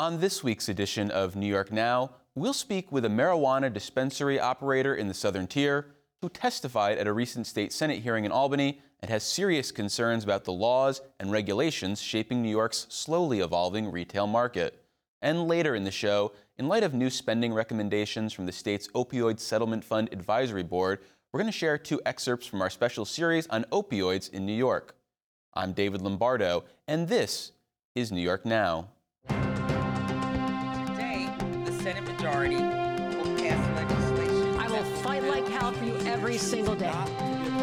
On this week's edition of New York Now, we'll speak with a marijuana dispensary operator in the Southern Tier who testified at a recent state Senate hearing in Albany and has serious concerns about the laws and regulations shaping New York's slowly evolving retail market. And later in the show, in light of new spending recommendations from the state's Opioid Settlement Fund Advisory Board, we're going to share two excerpts from our special series on opioids in New York. I'm David Lombardo, and this is New York Now. Majority will pass legislation. I will fight like hell for you every single day,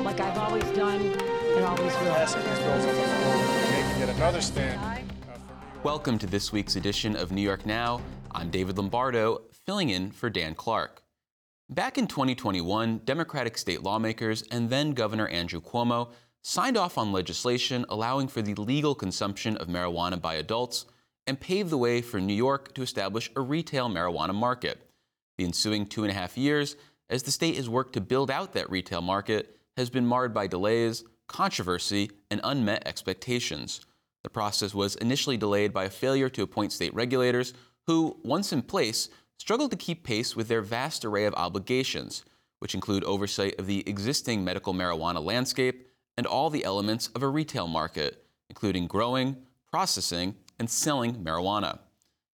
like I've always done and always will. passing these bills on the floor, making yet another stand. uh, for New York. Welcome to this week's edition of New York Now. I'm David Lombardo, filling in for Dan Clark. Back in 2021, Democratic state lawmakers and then Governor Andrew Cuomo signed off on legislation allowing for the legal consumption of marijuana by adults and paved the way for New York to establish a retail marijuana market. The ensuing two and a half years, as the state has worked to build out that retail market, has been marred by delays, controversy, and unmet expectations. The process was initially delayed by a failure to appoint state regulators who, once in place, struggled to keep pace with their vast array of obligations, which include oversight of the existing medical marijuana landscape and all the elements of a retail market, including growing, processing, and selling marijuana.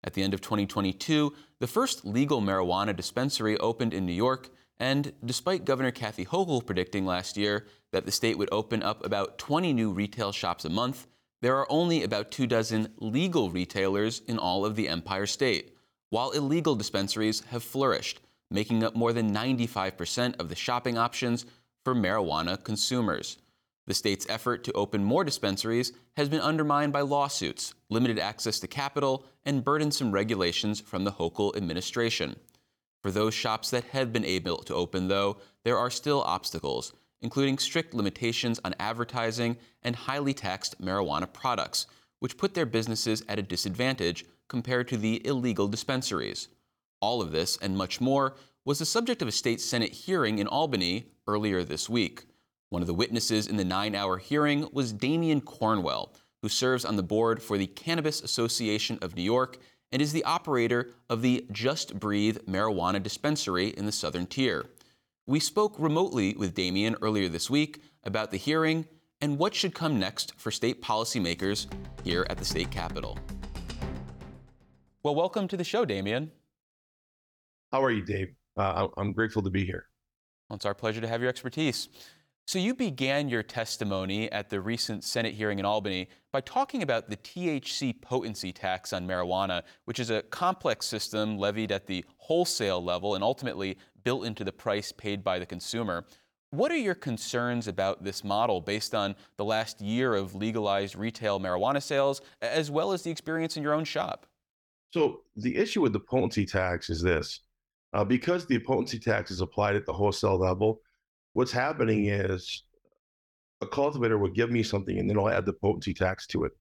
At the end of 2022, the first legal marijuana dispensary opened in New York, and despite Governor Kathy Hochul predicting last year that the state would open up about 20 new retail shops a month, there are only about two dozen legal retailers in all of the Empire State, while illegal dispensaries have flourished, making up more than 95% of the shopping options for marijuana consumers. The state's effort to open more dispensaries has been undermined by lawsuits, limited access to capital, and burdensome regulations from the Hochul administration. For those shops that have been able to open, though, there are still obstacles, including strict limitations on advertising and highly taxed marijuana products, which put their businesses at a disadvantage compared to the illegal dispensaries. All of this and much more was the subject of a state Senate hearing in Albany earlier this week. One of the witnesses in the nine hour hearing was Damien Cornwell, who serves on the board for the Cannabis Association of New York and is the operator of the Just Breathe marijuana dispensary in the Southern Tier. We spoke remotely with Damien earlier this week about the hearing and what should come next for state policymakers here at the state capitol. Well, welcome to the show, Damien. How are you, Dave? Uh, I'm grateful to be here. Well, it's our pleasure to have your expertise. So, you began your testimony at the recent Senate hearing in Albany by talking about the THC potency tax on marijuana, which is a complex system levied at the wholesale level and ultimately built into the price paid by the consumer. What are your concerns about this model based on the last year of legalized retail marijuana sales, as well as the experience in your own shop? So the issue with the potency tax is this: uh, because the potency tax is applied at the wholesale level, what's happening is a cultivator will give me something, and then I'll add the potency tax to it,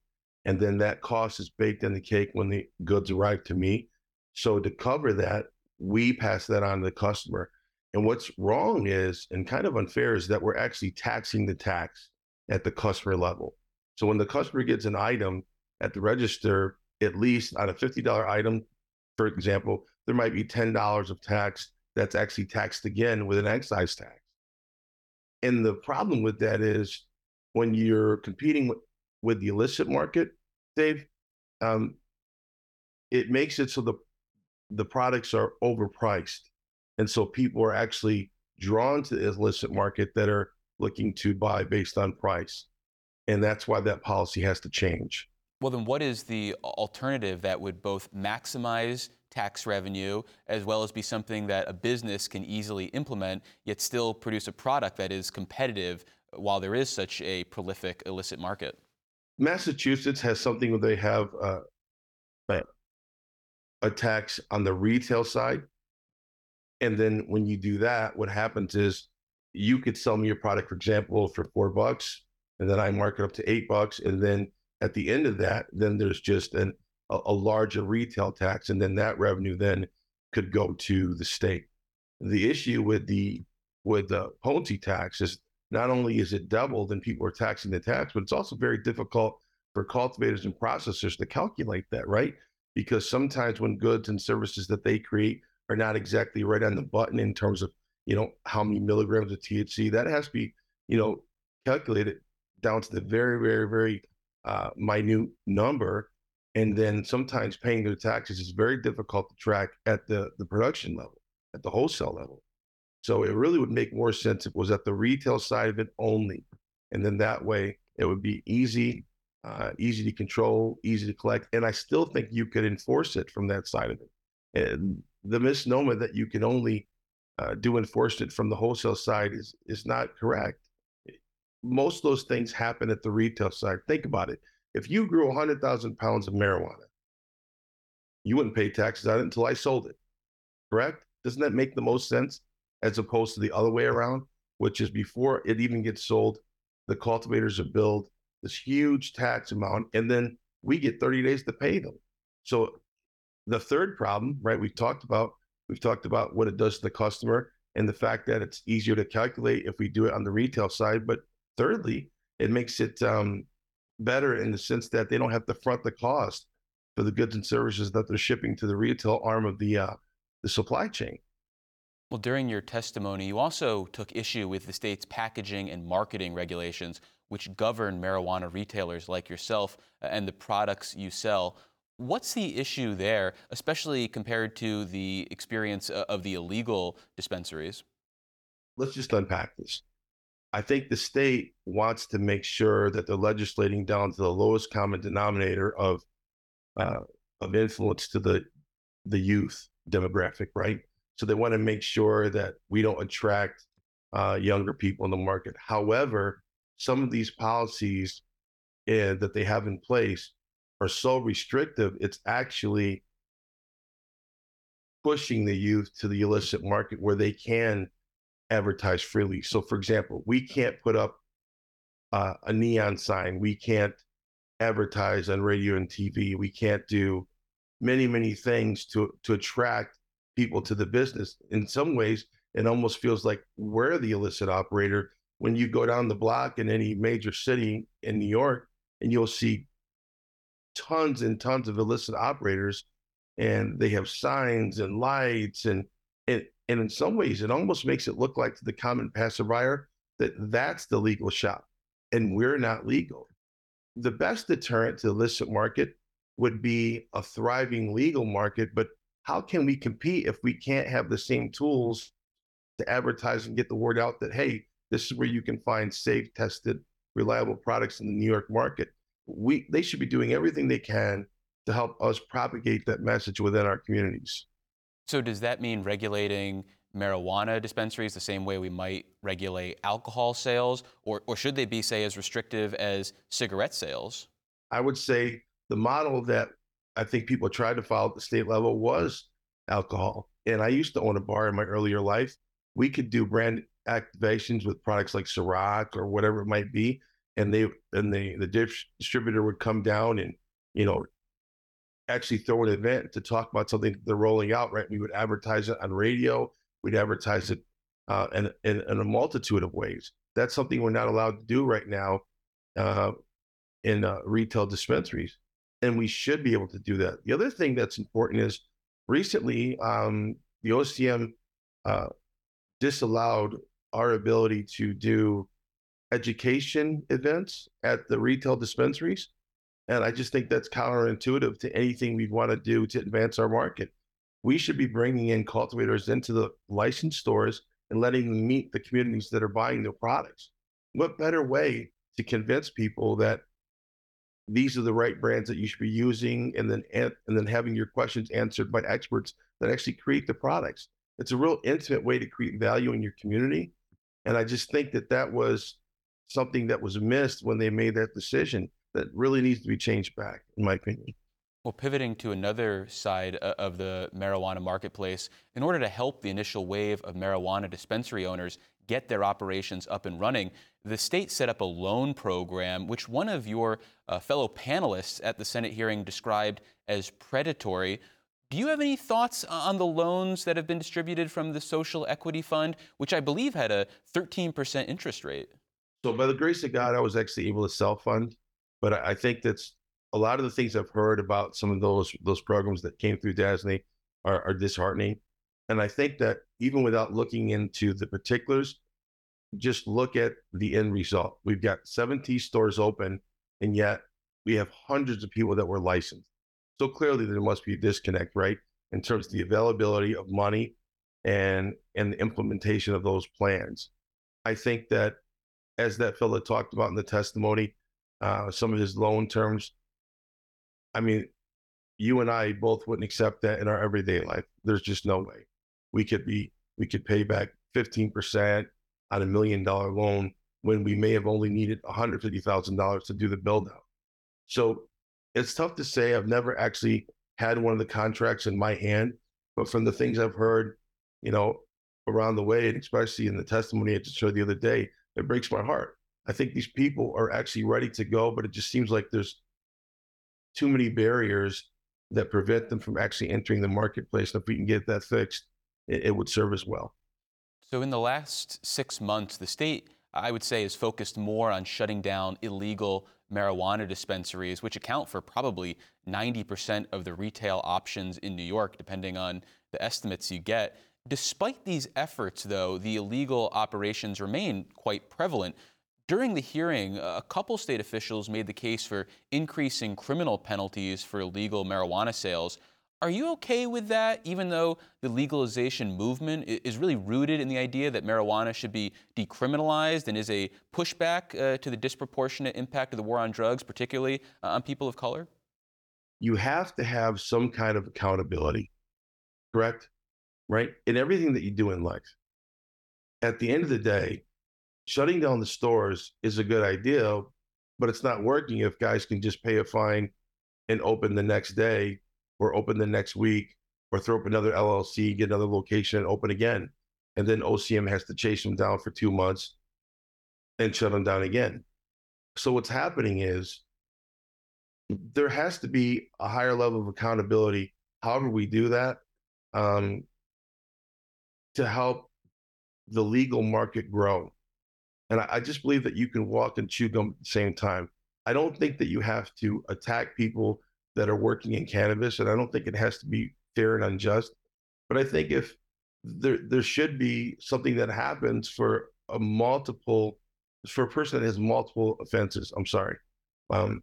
and then that cost is baked in the cake when the goods arrive to me. So to cover that, we pass that on to the customer. And what's wrong is, and kind of unfair, is that we're actually taxing the tax at the customer level. So when the customer gets an item at the register, at least on a $50 item, for example, there might be $10 of tax that's actually taxed again with an excise tax. And the problem with that is when you're competing with, with the illicit market, Dave, um, it makes it so the the products are overpriced. And so people are actually drawn to the illicit market that are looking to buy based on price. And that's why that policy has to change. Well, then, what is the alternative that would both maximize tax revenue as well as be something that a business can easily implement, yet still produce a product that is competitive while there is such a prolific illicit market? Massachusetts has something where they have uh, a- tax on the retail side. And then when you do that, what happens is you could sell me your product, for example, for four bucks, and then I mark it up to eight bucks. And then at the end of that, then there's just an, a, a larger retail tax. And then that revenue then could go to the state. The issue with the with the potency tax is not only is it doubled and people are taxing the tax, but it's also very difficult for cultivators and processors to calculate that, right? because sometimes when goods and services that they create are not exactly right on the button in terms of you know how many milligrams of THC, that has to be you know calculated down to the very very very uh, minute number, and then sometimes paying their taxes is very difficult to track at the the production level, at the wholesale level. So it really would make more sense if it was at the retail side of it only, and then that way it would be easy uh, easy to control, easy to collect, and I still think you could enforce it from that side of it. And the misnomer that you can only uh, do enforcement from the wholesale side is is not correct. Most of those things happen at the retail side. Think about it. If you grew 100,000 pounds of marijuana, you wouldn't pay taxes on it until I sold it. Correct? Doesn't that make the most sense as opposed to the other way around, which is before it even gets sold, the cultivators are billed this huge tax amount, and then we get 30 days to pay them. So the third problem, right? We've talked about we've talked about what it does to the customer and the fact that it's easier to calculate if we do it on the retail side. But thirdly, it makes it um, better in the sense that they don't have to front the cost for the goods and services that they're shipping to the retail arm of the uh, the supply chain. Well, during your testimony, you also took issue with the state's packaging and marketing regulations, which govern marijuana retailers like yourself uh, and the products you sell. What's the issue there, especially compared to the experience uh, of the illegal dispensaries? Let's just unpack this. I think the state wants to make sure that they're legislating down to the lowest common denominator of uh, of influence to the the youth demographic, right? So they want to make sure that we don't attract uh, younger people in the market. However, some of these policies uh, that they have in place are so restrictive, it's actually pushing the youth to the illicit market where they can advertise freely. So, for example, we can't put up uh, a neon sign, we can't advertise on radio and TV, we can't do many, many things to to attract people to the business. In some ways, it almost feels like we're the illicit operator when you go down the block in any major city in New York and you'll see tons and tons of illicit operators and they have signs and lights and and, and in some ways it almost makes it look like to the common passerby that that's the legal shop and we're not legal. The best deterrent to the illicit market would be a thriving legal market, but how can we compete if we can't have the same tools to advertise and get the word out that hey this is where you can find safe tested reliable products in the new york market we they should be doing everything they can to help us propagate that message within our communities so does that mean regulating marijuana dispensaries the same way we might regulate alcohol sales or, or should they be say as restrictive as cigarette sales i would say the model that I think people tried to follow at the state level was alcohol. And I used to own a bar in my earlier life. We could do brand activations with products like Ciroc or whatever it might be, and they and the the distributor would come down and you know actually throw an event to talk about something they're rolling out. Right, we would advertise it on radio. We'd advertise it uh, in, in, in a multitude of ways. That's something we're not allowed to do right now uh, in uh, retail dispensaries and we should be able to do that. The other thing that's important is recently um, the OCM uh, disallowed our ability to do education events at the retail dispensaries. And I just think that's counterintuitive to anything we'd want to do to advance our market. We should be bringing in cultivators into the licensed stores and letting them meet the communities that are buying their products. What better way to convince people that these are the right brands that you should be using and then and then having your questions answered by experts that actually create the products it's a real intimate way to create value in your community and i just think that that was something that was missed when they made that decision that really needs to be changed back in my opinion well, pivoting to another side of the marijuana marketplace, in order to help the initial wave of marijuana dispensary owners get their operations up and running, the state set up a loan program, which one of your uh, fellow panelists at the Senate hearing described as predatory. Do you have any thoughts on the loans that have been distributed from the Social Equity Fund, which I believe had a 13% interest rate? So, by the grace of God, I was actually able to self fund, but I think that's a lot of the things I've heard about some of those those programs that came through DASNY are, are disheartening. And I think that even without looking into the particulars, just look at the end result. We've got 17 stores open, and yet we have hundreds of people that were licensed. So clearly there must be a disconnect, right? In terms of the availability of money and and the implementation of those plans. I think that as that fellow talked about in the testimony, uh, some of his loan terms. I mean, you and I both wouldn't accept that in our everyday life. There's just no way we could be we could pay back 15% on a million dollar loan when we may have only needed $150,000 to do the build out. So it's tough to say. I've never actually had one of the contracts in my hand, but from the things I've heard, you know, around the way, and especially in the testimony I just showed the other day, it breaks my heart. I think these people are actually ready to go, but it just seems like there's too many barriers that prevent them from actually entering the marketplace. If we can get that fixed, it, it would serve as well. So, in the last six months, the state, I would say, has focused more on shutting down illegal marijuana dispensaries, which account for probably 90% of the retail options in New York, depending on the estimates you get. Despite these efforts, though, the illegal operations remain quite prevalent. During the hearing, a couple state officials made the case for increasing criminal penalties for illegal marijuana sales. Are you okay with that, even though the legalization movement is really rooted in the idea that marijuana should be decriminalized and is a pushback uh, to the disproportionate impact of the war on drugs, particularly uh, on people of color? You have to have some kind of accountability, correct? right? In everything that you do in life. At the end of the day, shutting down the stores is a good idea, but it's not working if guys can just pay a fine and open the next day or open the next week or throw up another LLC, get another location and open again. And then OCM has to chase them down for two months and shut them down again. So what's happening is there has to be a higher level of accountability. However, we do that, um, to help the legal market grow. And I, I just believe that you can walk and chew gum at the same time. I don't think that you have to attack people that are working in cannabis, and I don't think it has to be fair and unjust. But I think if there there should be something that happens for a multiple for a person that has multiple offenses. I'm sorry, um,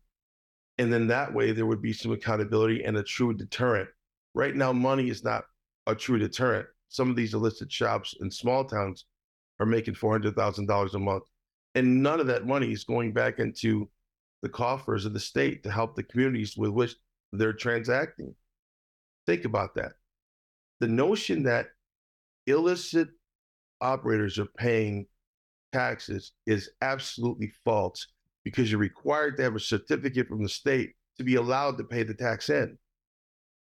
and then that way there would be some accountability and a true deterrent. Right now, money is not a true deterrent some of these illicit shops in small towns are making $400,000 a month. And none of that money is going back into the coffers of the state to help the communities with which they're transacting. Think about that. The notion that illicit operators are paying taxes is absolutely false because you're required to have a certificate from the state to be allowed to pay the tax in.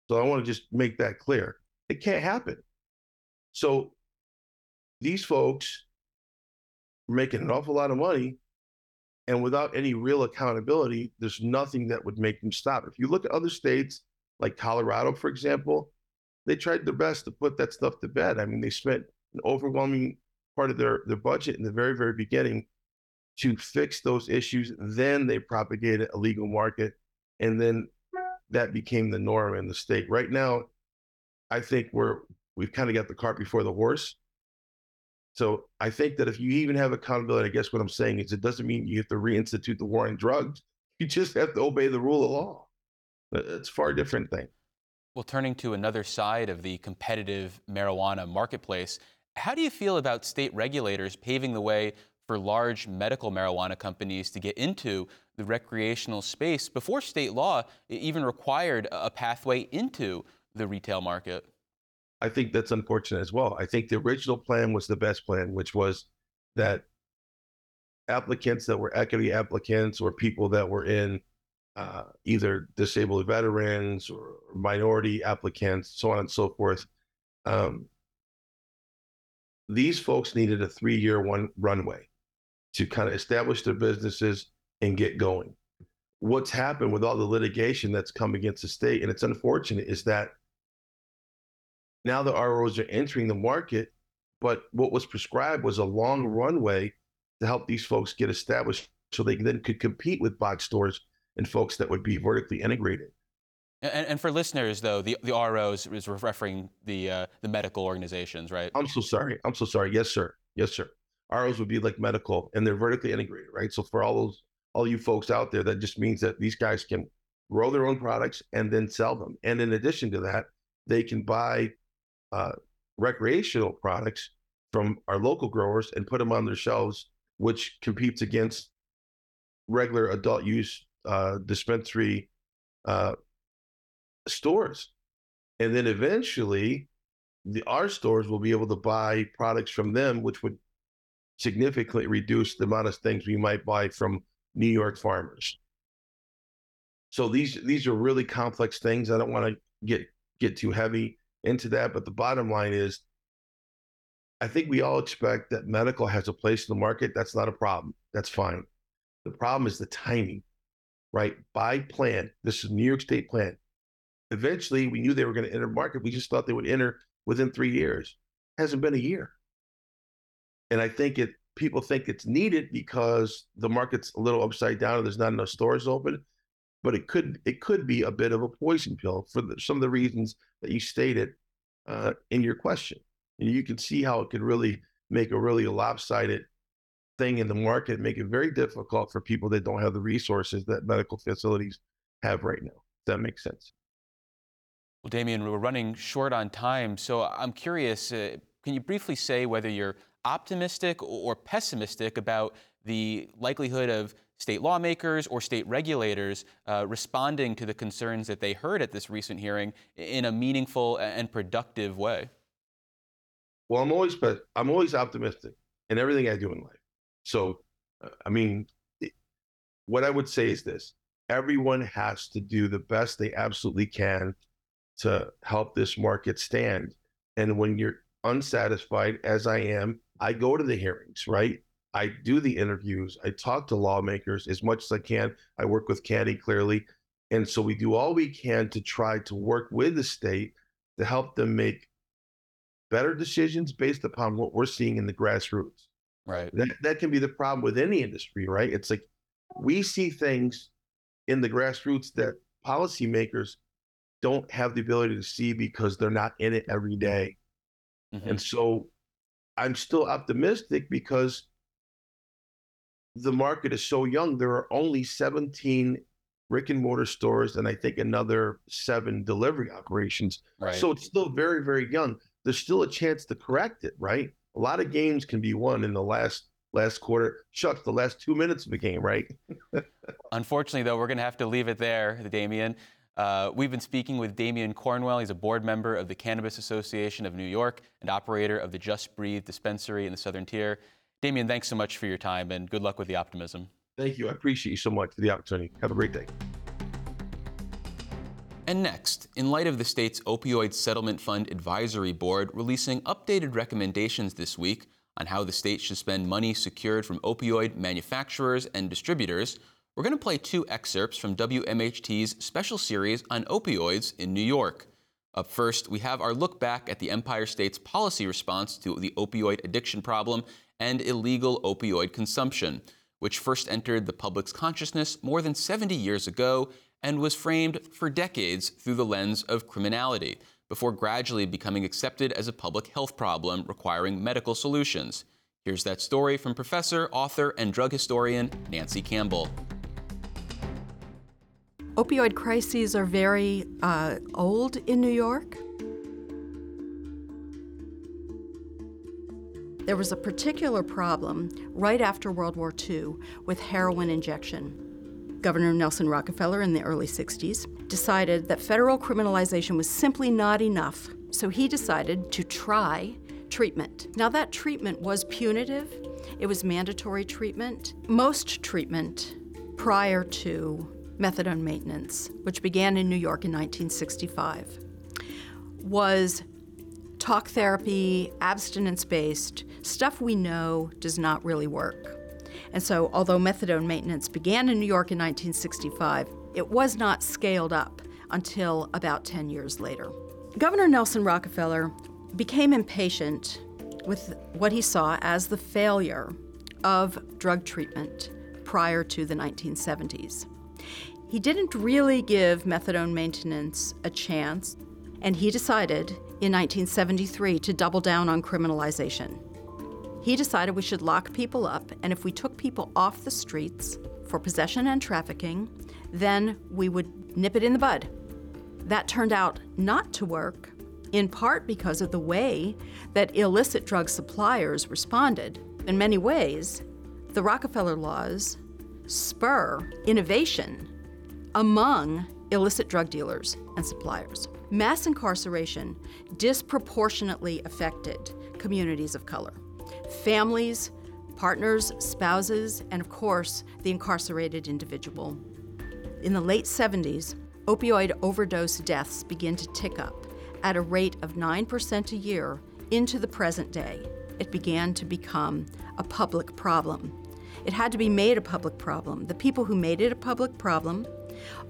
So I want to just make that clear. It can't happen. So these folks are making an awful lot of money. And without any real accountability, there's nothing that would make them stop. If you look at other states like Colorado, for example, they tried their best to put that stuff to bed. I mean, they spent an overwhelming part of their, their budget in the very, very beginning to fix those issues. Then they propagated a legal market. And then that became the norm in the state. Right now, I think we're we've kind of got the cart before the horse. So I think that if you even have accountability, I guess what I'm saying is it doesn't mean you have to reinstitute the war on drugs. You just have to obey the rule of law. It's a far different thing. Well, turning to another side of the competitive marijuana marketplace, how do you feel about state regulators paving the way for large medical marijuana companies to get into the recreational space before state law even required a pathway into the retail market? I think that's unfortunate as well. I think the original plan was the best plan, which was that applicants that were equity applicants or people that were in uh, either disabled veterans or minority applicants, so on and so forth. Um, these folks needed a three-year one runway to kind of establish their businesses and get going. What's happened with all the litigation that's come against the state, and it's unfortunate, is that now the ROs are entering the market, but what was prescribed was a long runway to help these folks get established so they then could compete with box stores and folks that would be vertically integrated. And, and for listeners, though, the, the ROs is referring the uh, the medical organizations, right? I'm so sorry. I'm so sorry. Yes, sir. Yes, sir. ROs would be like medical, and they're vertically integrated, right? So for all those all you folks out there, that just means that these guys can grow their own products and then sell them. And in addition to that, they can buy uh, recreational products from our local growers and put them on their shelves, which competes against regular adult use uh, dispensary uh, stores. And then eventually, the our stores will be able to buy products from them, which would significantly reduce the amount of things we might buy from New York farmers. So these these are really complex things. I don't want to get get too heavy into that, but the bottom line is I think we all expect that medical has a place in the market. That's not a problem. That's fine. The problem is the timing, right? By plan, this is New York State plan. Eventually, we knew they were going to enter market. We just thought they would enter within three years. Hasn't been a year, and I think it. People think it's needed because the market's a little upside down and there's not enough stores open. But it could it could be a bit of a poison pill for the, some of the reasons that you stated uh, in your question. And you can see how it could really make a really lopsided thing in the market, make it very difficult for people that don't have the resources that medical facilities have right now. Does That makes sense. Well, Damien, we're running short on time, so I'm curious. Uh, can you briefly say whether you're optimistic or pessimistic about the likelihood of state lawmakers or state regulators uh, responding to the concerns that they heard at this recent hearing in a meaningful and productive way? Well, I'm always, I'm always optimistic in everything I do in life. So, uh, I mean, what I would say is this: everyone has to do the best they absolutely can to help this market stand. And when you're unsatisfied, as I am, I go to the hearings, right? I do the interviews. I talk to lawmakers as much as I can. I work with CANY clearly. And so we do all we can to try to work with the state to help them make better decisions based upon what we're seeing in the grassroots. Right. That that can be the problem with any industry, right? It's like we see things in the grassroots that policymakers don't have the ability to see because they're not in it every day. Mm-hmm. And so I'm still optimistic because the market is so young. There are only 17 brick and mortar stores and I think another seven delivery operations. Right. So it's still very, very young there's still a chance to correct it, right? A lot of games can be won in the last last quarter. Shucks, the last two minutes of the game, right? Unfortunately, though, we're going to have to leave it there, Damien. Uh, we've been speaking with Damien Cornwell. He's a board member of the Cannabis Association of New York and operator of the Just Breathe dispensary in the Southern Tier. Damien, thanks so much for your time and good luck with the optimism. Thank you. I appreciate you so much for the opportunity. Have a great day. And next, in light of the state's Opioid Settlement Fund Advisory Board releasing updated recommendations this week on how the state should spend money secured from opioid manufacturers and distributors, we're going to play two excerpts from WMHT's special series on opioids in New York. Up first, we have our look back at the Empire State's policy response to the opioid addiction problem and illegal opioid consumption, which first entered the public's consciousness more than 70 years ago and was framed for decades through the lens of criminality, before gradually becoming accepted as a public health problem requiring medical solutions. Here's that story from professor, author, and drug historian Nancy Campbell. Opioid crises are very uh, old in New York. There was a particular problem right after World War II with heroin injection. Governor Nelson Rockefeller in the early 60s decided that federal criminalization was simply not enough. So he decided to try treatment. Now, that treatment was punitive, it was mandatory treatment. Most treatment prior to methadone maintenance, which began in New York in 1965, was talk therapy, abstinence based, stuff we know does not really work. And so, although methadone maintenance began in New York in 1965, it was not scaled up until about 10 years later. Governor Nelson Rockefeller became impatient with what he saw as the failure of drug treatment prior to the 1970s. He didn't really give methadone maintenance a chance, and he decided in 1973 to double down on criminalization. He decided we should lock people up, and if we took people off the streets for possession and trafficking, then we would nip it in the bud. That turned out not to work, in part because of the way that illicit drug suppliers responded. In many ways, the Rockefeller laws spur innovation among illicit drug dealers and suppliers. Mass incarceration disproportionately affected communities of color. Families, partners, spouses, and of course, the incarcerated individual. In the late 70s, opioid overdose deaths begin to tick up at a rate of 9% a year into the present day. It began to become a public problem. It had to be made a public problem. The people who made it a public problem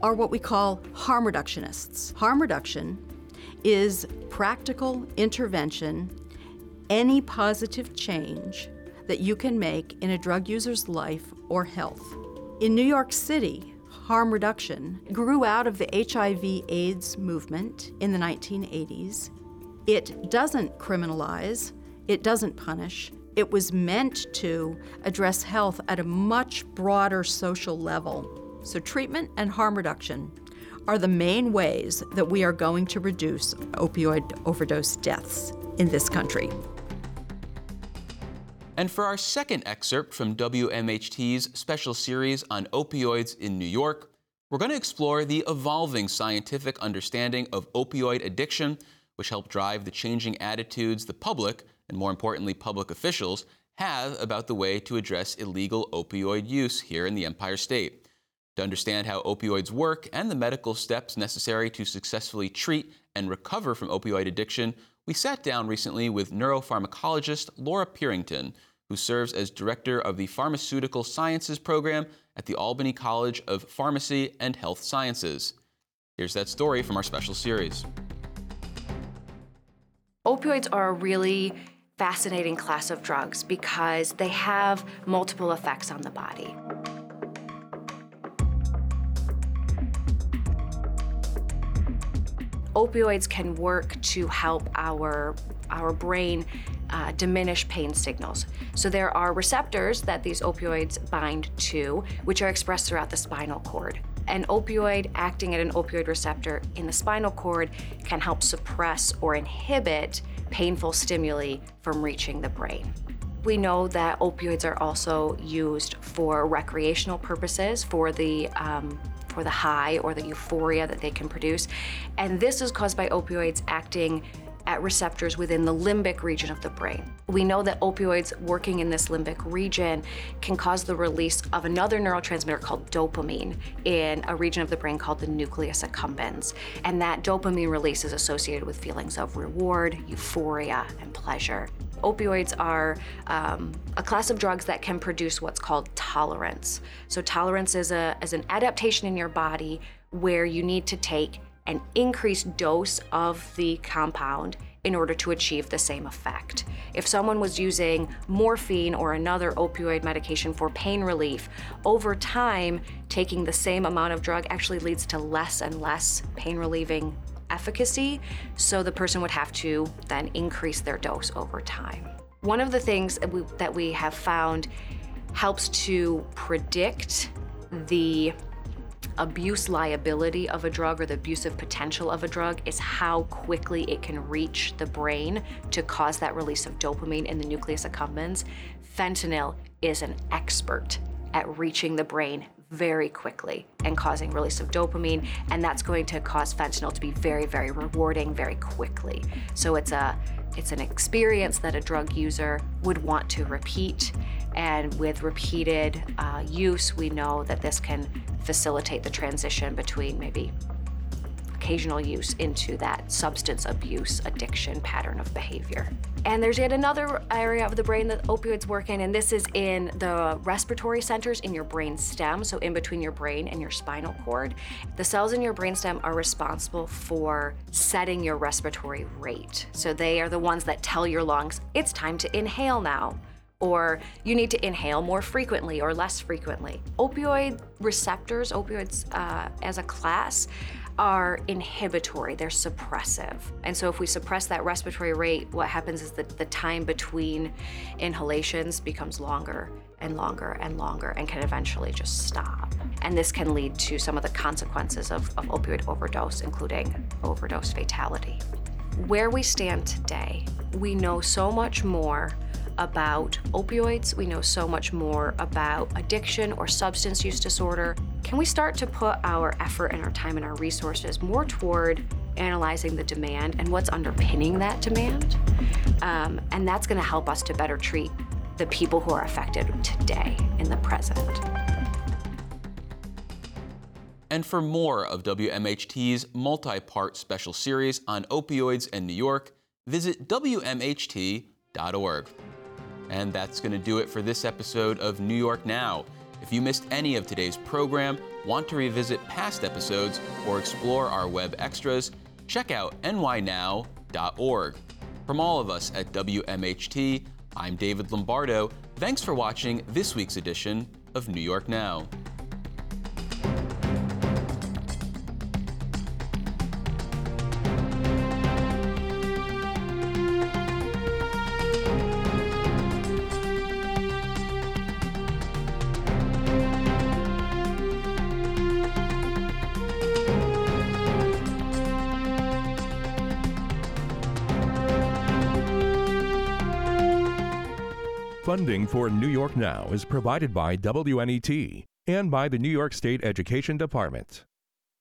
are what we call harm reductionists. Harm reduction is practical intervention, any positive change that you can make in a drug user's life or health. In New York City, harm reduction grew out of the HIV AIDS movement in the 1980s. It doesn't criminalize, it doesn't punish. It was meant to address health at a much broader social level. So, treatment and harm reduction are the main ways that we are going to reduce opioid overdose deaths in this country. And for our second excerpt from WMHT's special series on opioids in New York, we're going to explore the evolving scientific understanding of opioid addiction, which helped drive the changing attitudes the public, and more importantly, public officials, have about the way to address illegal opioid use here in the Empire State. To understand how opioids work and the medical steps necessary to successfully treat and recover from opioid addiction, we sat down recently with neuropharmacologist Laura Purington, who serves as director of the Pharmaceutical Sciences program at the Albany College of Pharmacy and Health Sciences. Here's that story from our special series. Opioids are a really fascinating class of drugs because they have multiple effects on the body. Opioids can work to help our, our brain uh, diminish pain signals. So there are receptors that these opioids bind to, which are expressed throughout the spinal cord. An opioid acting at an opioid receptor in the spinal cord can help suppress or inhibit painful stimuli from reaching the brain. We know that opioids are also used for recreational purposes, for the um, the high or the euphoria that they can produce, and this is caused by opioids acting at receptors within the limbic region of the brain. We know that opioids working in this limbic region can cause the release of another neurotransmitter called dopamine in a region of the brain called the nucleus accumbens. And that dopamine release is associated with feelings of reward, euphoria, and pleasure. Opioids are um, a class of drugs that can produce what's called tolerance. So, tolerance is, a, is an adaptation in your body where you need to take an increased dose of the compound in order to achieve the same effect. If someone was using morphine or another opioid medication for pain relief, over time, taking the same amount of drug actually leads to less and less pain relieving efficacy, so the person would have to then increase their dose over time. One of the things that we, that we have found helps to predict the abuse liability of a drug or the abusive potential of a drug is how quickly it can reach the brain to cause that release of dopamine in the nucleus accumbens. Fentanyl is an expert at reaching the brain very quickly and causing release of dopamine and that's going to cause fentanyl to be very very rewarding very quickly. So it's a it's an experience that a drug user would want to repeat and with repeated uh, use we know that this can facilitate the transition between maybe occasional use into that substance abuse addiction pattern of behavior. And there's yet another area of the brain that opioids work in, and this is in the respiratory centers in your brain stem, so in between your brain and your spinal cord. The cells in your brain stem are responsible for setting your respiratory rate. So they are the ones that tell your lungs, it's time to inhale now or you need to inhale more frequently or less frequently. Opioid receptors, opioids uh, as a class, are inhibitory, they're suppressive. And so, if we suppress that respiratory rate, what happens is that the time between inhalations becomes longer and longer and longer and can eventually just stop. And this can lead to some of the consequences of, of opioid overdose, including overdose fatality. Where we stand today, we know so much more about opioids, we know so much more about addiction or substance use disorder. Can we start to put our effort and our time and our resources more toward analyzing the demand and what's underpinning that demand? Um, and that's going to help us to better treat the people who are affected today in the present. And for more of WMHT's multi part special series on opioids in New York, visit WMHT.org. And that's going to do it for this episode of New York Now. If you missed any of today's program, want to revisit past episodes, or explore our web extras, check out nynow.org. From all of us at WMHT, I'm David Lombardo. Thanks for watching this week's edition of New York Now. Funding for New York Now is provided by WNET and by the New York State Education Department.